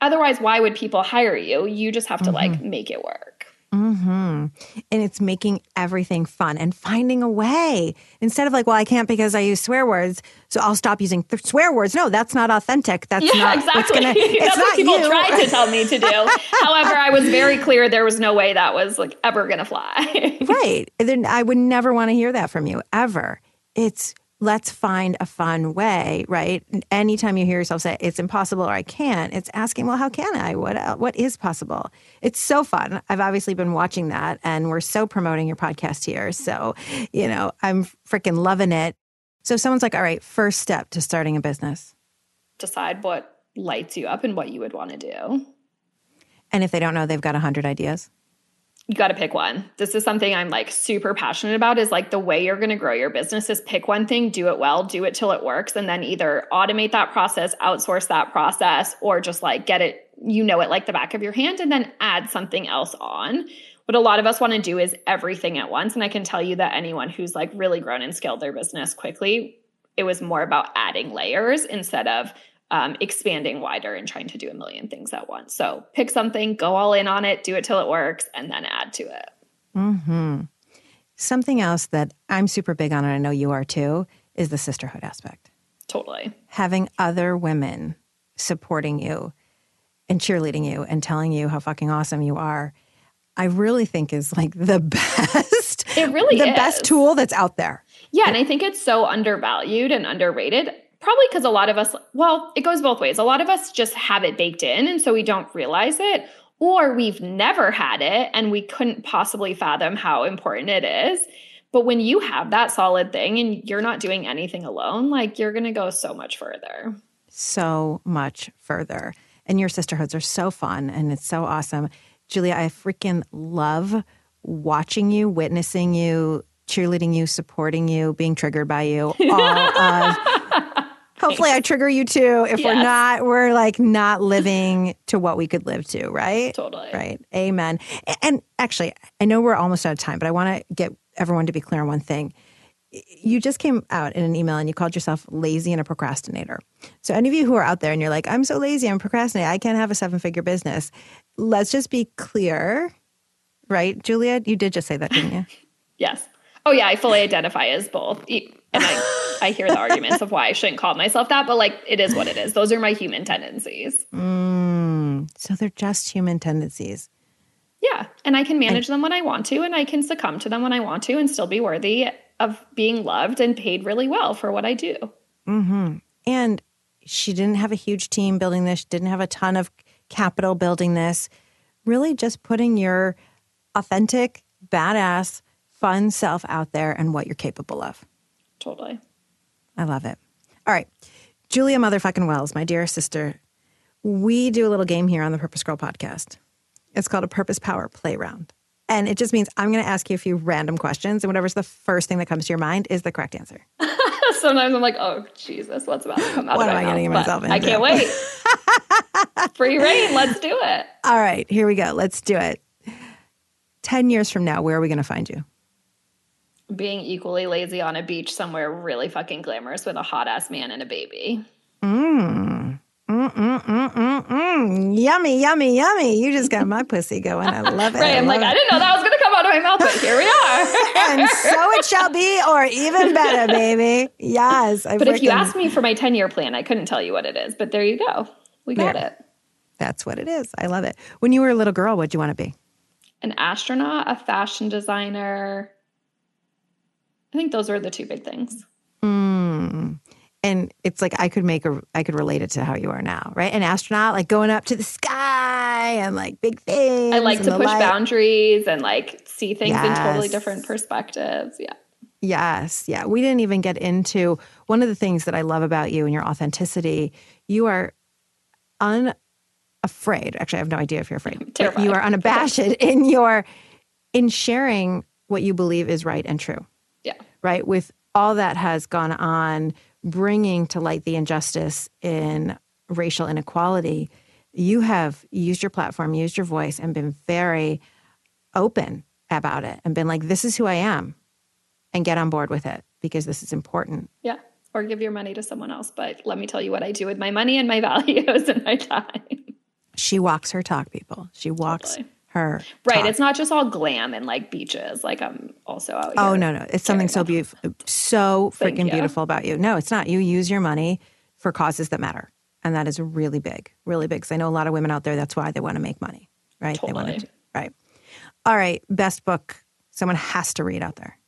S3: otherwise why would people hire you? You just have to mm-hmm. like make it work.
S2: Mm-hmm. And it's making everything fun and finding a way instead of like, well, I can't because I use swear words, so I'll stop using th- swear words. No, that's not authentic. That's
S3: yeah,
S2: not
S3: exactly.
S2: Gonna,
S3: it's that's
S2: not
S3: what people
S2: you.
S3: tried to tell me to do. However, I was very clear there was no way that was like ever going to fly.
S2: right. Then I would never want to hear that from you ever. It's let's find a fun way, right? Anytime you hear yourself say it's impossible or I can't, it's asking, well, how can I? What uh, what is possible? It's so fun. I've obviously been watching that and we're so promoting your podcast here. So, you know, I'm freaking loving it. So someone's like, "All right, first step to starting a business."
S3: Decide what lights you up and what you would want to do.
S2: And if they don't know, they've got a 100 ideas
S3: you got to pick one. This is something I'm like super passionate about is like the way you're going to grow your business is pick one thing, do it well, do it till it works and then either automate that process, outsource that process or just like get it you know it like the back of your hand and then add something else on. What a lot of us want to do is everything at once and I can tell you that anyone who's like really grown and scaled their business quickly, it was more about adding layers instead of um, expanding wider and trying to do a million things at once. So pick something, go all in on it, do it till it works, and then add to it.
S2: Hmm. Something else that I'm super big on, and I know you are too, is the sisterhood aspect.
S3: Totally.
S2: Having other women supporting you and cheerleading you and telling you how fucking awesome you are, I really think is like the best.
S3: It really
S2: the
S3: is.
S2: best tool that's out there.
S3: Yeah, and I think it's so undervalued and underrated probably because a lot of us, well, it goes both ways. A lot of us just have it baked in, and so we don't realize it, or we've never had it and we couldn't possibly fathom how important it is. But when you have that solid thing and you're not doing anything alone, like you're going to go so much further.
S2: So much further. And your sisterhoods are so fun and it's so awesome. Julia, I freaking love watching you, witnessing you, cheerleading you, supporting you, being triggered by you, all of Hopefully, I trigger you too. If yes. we're not, we're like not living to what we could live to, right?
S3: Totally.
S2: Right. Amen. And actually, I know we're almost out of time, but I want to get everyone to be clear on one thing. You just came out in an email and you called yourself lazy and a procrastinator. So, any of you who are out there and you're like, I'm so lazy, I'm procrastinating, I can't have a seven figure business, let's just be clear, right? Julia, you did just say that, didn't you?
S3: yes. Oh, yeah. I fully identify as both. And I, I hear the arguments of why I shouldn't call myself that, but like it is what it is. Those are my human tendencies.
S2: Mm, so they're just human tendencies.
S3: Yeah. And I can manage and, them when I want to, and I can succumb to them when I want to and still be worthy of being loved and paid really well for what I do.
S2: Mm-hmm. And she didn't have a huge team building this, she didn't have a ton of capital building this. Really just putting your authentic, badass, fun self out there and what you're capable of.
S3: Totally.
S2: I love it. All right. Julia motherfucking Wells, my dear sister, we do a little game here on the Purpose Girl podcast. It's called a Purpose Power Play Round. And it just means I'm going to ask you a few random questions, and whatever's the first thing that comes to your mind is the correct answer.
S3: Sometimes I'm like, oh Jesus, what's about to come out
S2: What
S3: of
S2: am I getting myself
S3: But I can't wait. Free rein. Let's do it.
S2: All right, here we go. Let's do it. 10 years from now, where are we going to find you?
S3: Being equally lazy on a beach somewhere really fucking glamorous with a hot ass man and a baby.
S2: Mm. Mm, mm, mm, mm, mm. Yummy, yummy, yummy. You just got my pussy going. I love it.
S3: Right. I'm like,
S2: love
S3: I
S2: it.
S3: didn't know that was going to come out of my mouth, but here we are.
S2: and so it shall be, or even better, baby. Yes. I
S3: but if you asked me for my 10 year plan, I couldn't tell you what it is. But there you go. We got it.
S2: That's what it is. I love it. When you were a little girl, what'd you want to be?
S3: An astronaut, a fashion designer. I think those were the two big things.
S2: Mm. And it's like I could make a, I could relate it to how you are now, right? An astronaut, like going up to the sky and like big things.
S3: I like to push
S2: light.
S3: boundaries and like see things in totally different perspectives. Yeah.
S2: Yes. Yeah. We didn't even get into one of the things that I love about you and your authenticity. You are unafraid. Actually, I have no idea if you're afraid. you are unabashed in your in sharing what you believe is right and true. Right? With all that has gone on, bringing to light the injustice in racial inequality, you have used your platform, used your voice, and been very open about it and been like, this is who I am and get on board with it because this is important.
S3: Yeah. Or give your money to someone else. But let me tell you what I do with my money and my values and my time.
S2: She walks her talk, people. She walks
S3: Totally.
S2: Her
S3: Right.
S2: talk.
S3: It's not just all glam and like beaches. Like I'm also out oh, here.
S2: Oh no, no! It's something so beautiful, so freaking beautiful about you. No, it's not. You use your money for causes that matter, and that is really big, really big. Because I know a lot of women out there. That's why they want to make money, right? They want to, right? All right, best book someone has to read out there.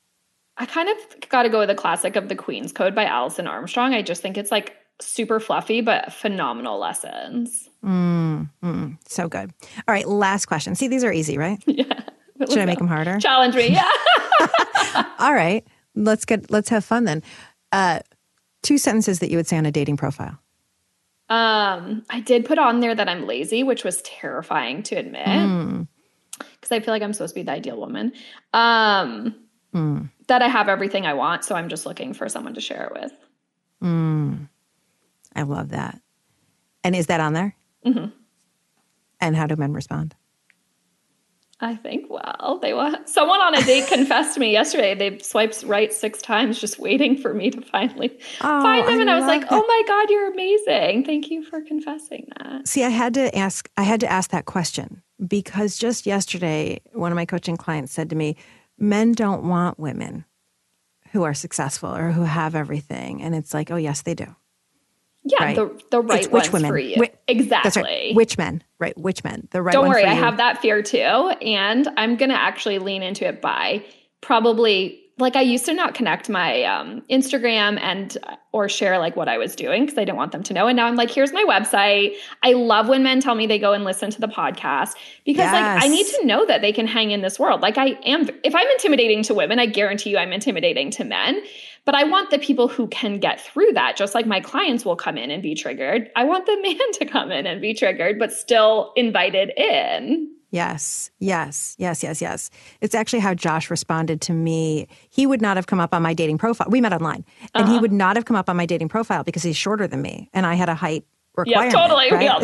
S3: I kind of got to go with the classic of The Queen's Code by Alison Armstrong. I just think it's like super fluffy, but phenomenal lessons.
S2: Mm, mm, so good. All right, last question. See, these are easy, right?
S3: Yeah.
S2: Should I make them harder?
S3: Challenge me. Yeah.
S2: All right, let's get let's have fun then. Uh, two sentences that you would say on a dating profile.
S3: Um, I did put on there that I'm lazy, which was terrifying to admit
S2: Mm,
S3: because I feel like I'm supposed to be the ideal woman. Um,
S2: mm,
S3: that I have everything I want, so I'm just looking for someone to share it with.
S2: mm. I love that. And is that on there?
S3: Hmm
S2: And how do men respond?
S3: I think, well, they want someone on a date confessed to me yesterday. They swiped right six times, just waiting for me to finally
S2: Oh,
S3: find them. and I was like,
S2: that.
S3: oh my God, you're amazing. Thank you for confessing that.
S2: See, I had to ask. I had to ask that question because just yesterday, one of my coaching clients said to me, "Men don't want women who are successful or who have everything," and it's like, "Oh, yes, they do."
S3: Yeah,
S2: Right.
S3: the, the right
S2: It's which
S3: ones
S2: women?
S3: for you.
S2: Whi-
S3: exactly.
S2: That's right. Which men? Right? Which men? The right.
S3: Don't worry, I have that fear too. And I'm going to actually lean into it by probably like I used to not connect my um, Instagram and or share like what I was doing because I didn't want them to know. And now I'm like, here's my website. I love when men tell me they go and listen to the podcast because like I need to know that they can hang in this world. Like I am, if I'm intimidating to women, I guarantee you I'm intimidating to men. But I want the people who can get through that, just like my clients will come in and be triggered. I want the man to come in and be triggered, but still invited in.
S2: Yes, yes, yes, yes, yes. It's actually how Josh responded to me. He would not have come up on my dating profile. We met online, and
S3: Uh-huh.
S2: he would not have come up on my dating profile because he's shorter than me, and I had a height requirement.
S3: Yeah, totally.
S2: Right?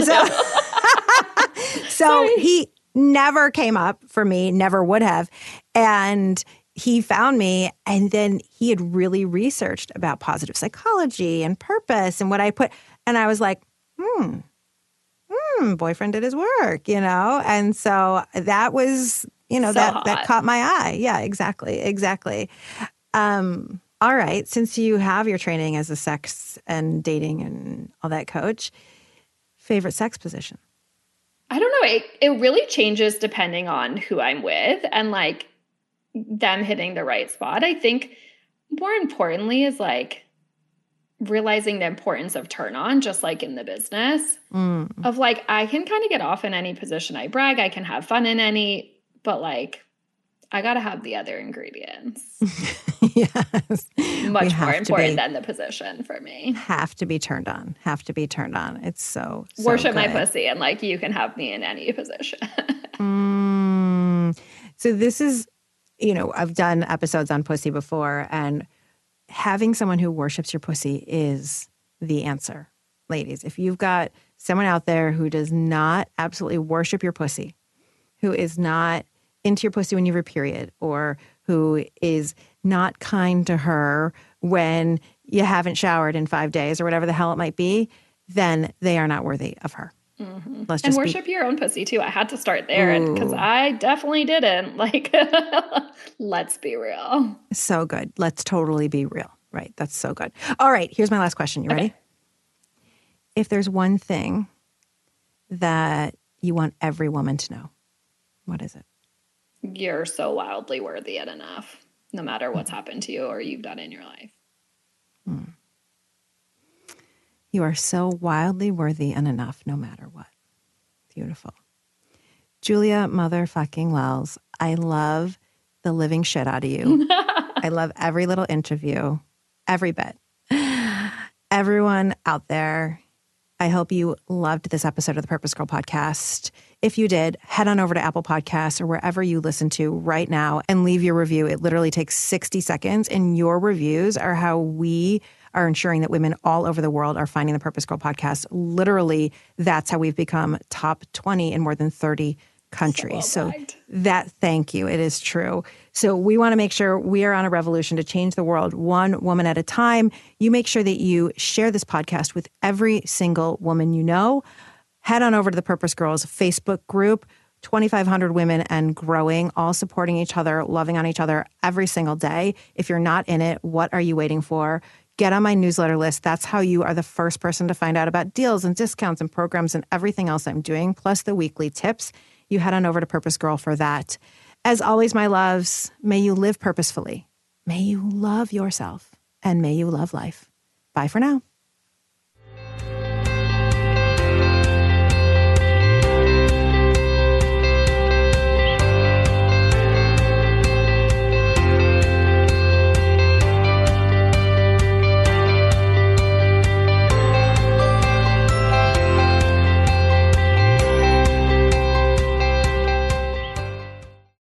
S2: so he never came up for me, never would have, and he found me, and then he had really researched about positive psychology and purpose and what I put, and I was like, hmm hmm, boyfriend did his work, you know? And so that was, you know,
S3: So
S2: that, that caught my eye. Yeah, exactly. Exactly. Um, all right. Since you have your training as a sex and dating and all that coach, favorite sex position?
S3: I don't know. It, it really changes depending on who I'm with and like them hitting the right spot. I think more importantly is like realizing the importance of turn on, just like in the business,
S2: Mm.
S3: of like, I can kind of get off in any position I brag, I can have fun in any, but like, I got to have the other ingredients.
S2: yes.
S3: Much more important
S2: be-
S3: than the position for me.
S2: Have to be turned on. Have to be turned on. It's so, so
S3: Worship my pussy and like, you can have me in any position.
S2: Mm. So this is, you know, I've done episodes on pussy before, and having someone who worships your pussy is the answer, ladies. If you've got someone out there who does not absolutely worship your pussy, who is not into your pussy when you have a period, or who is not kind to her when you haven't showered in five days or whatever the hell it might be, then they are not worthy of her.
S3: Mm-hmm. Let's and worship be- your own pussy too. I had to start there because I definitely didn't. Like, let's be real.
S2: So good. Let's totally be real. Right. That's so good. All right. Here's my last question. You ready? Okay. If there's one thing that you want every woman to know, what is it?
S3: You're so wildly worthy and enough, no matter what's happened to you or you've done in your life. Hmm.
S2: You are so wildly worthy and enough no matter what. Beautiful. Julia motherfucking Wells, I love the living shit out of you. I love every little interview, every bit. Everyone out there, I hope you loved this episode of the Purpose Girl podcast. If you did, head on over to Apple Podcasts or wherever you listen to right now and leave your review. It literally takes 60 seconds, and your reviews are how we are ensuring that women all over the world are finding the Purpose Girl podcast. Literally, that's how we've become top 20 in more than 30 countries. So, so that thank you. It is true. So we want to make sure we are on a revolution to change the world one woman at a time. You make sure that you share this podcast with every single woman you know. Head on over to the Purpose Girls Facebook group. 2,500 women and growing, all supporting each other, loving on each other every single day. If you're not in it, what are you waiting for? Get on my newsletter list. That's how you are the first person to find out about deals and discounts and programs and everything else I'm doing, plus the weekly tips. You head on over to Purpose Girl for that. As always, my loves, may you live purposefully. May you love yourself and may you love life. Bye for now.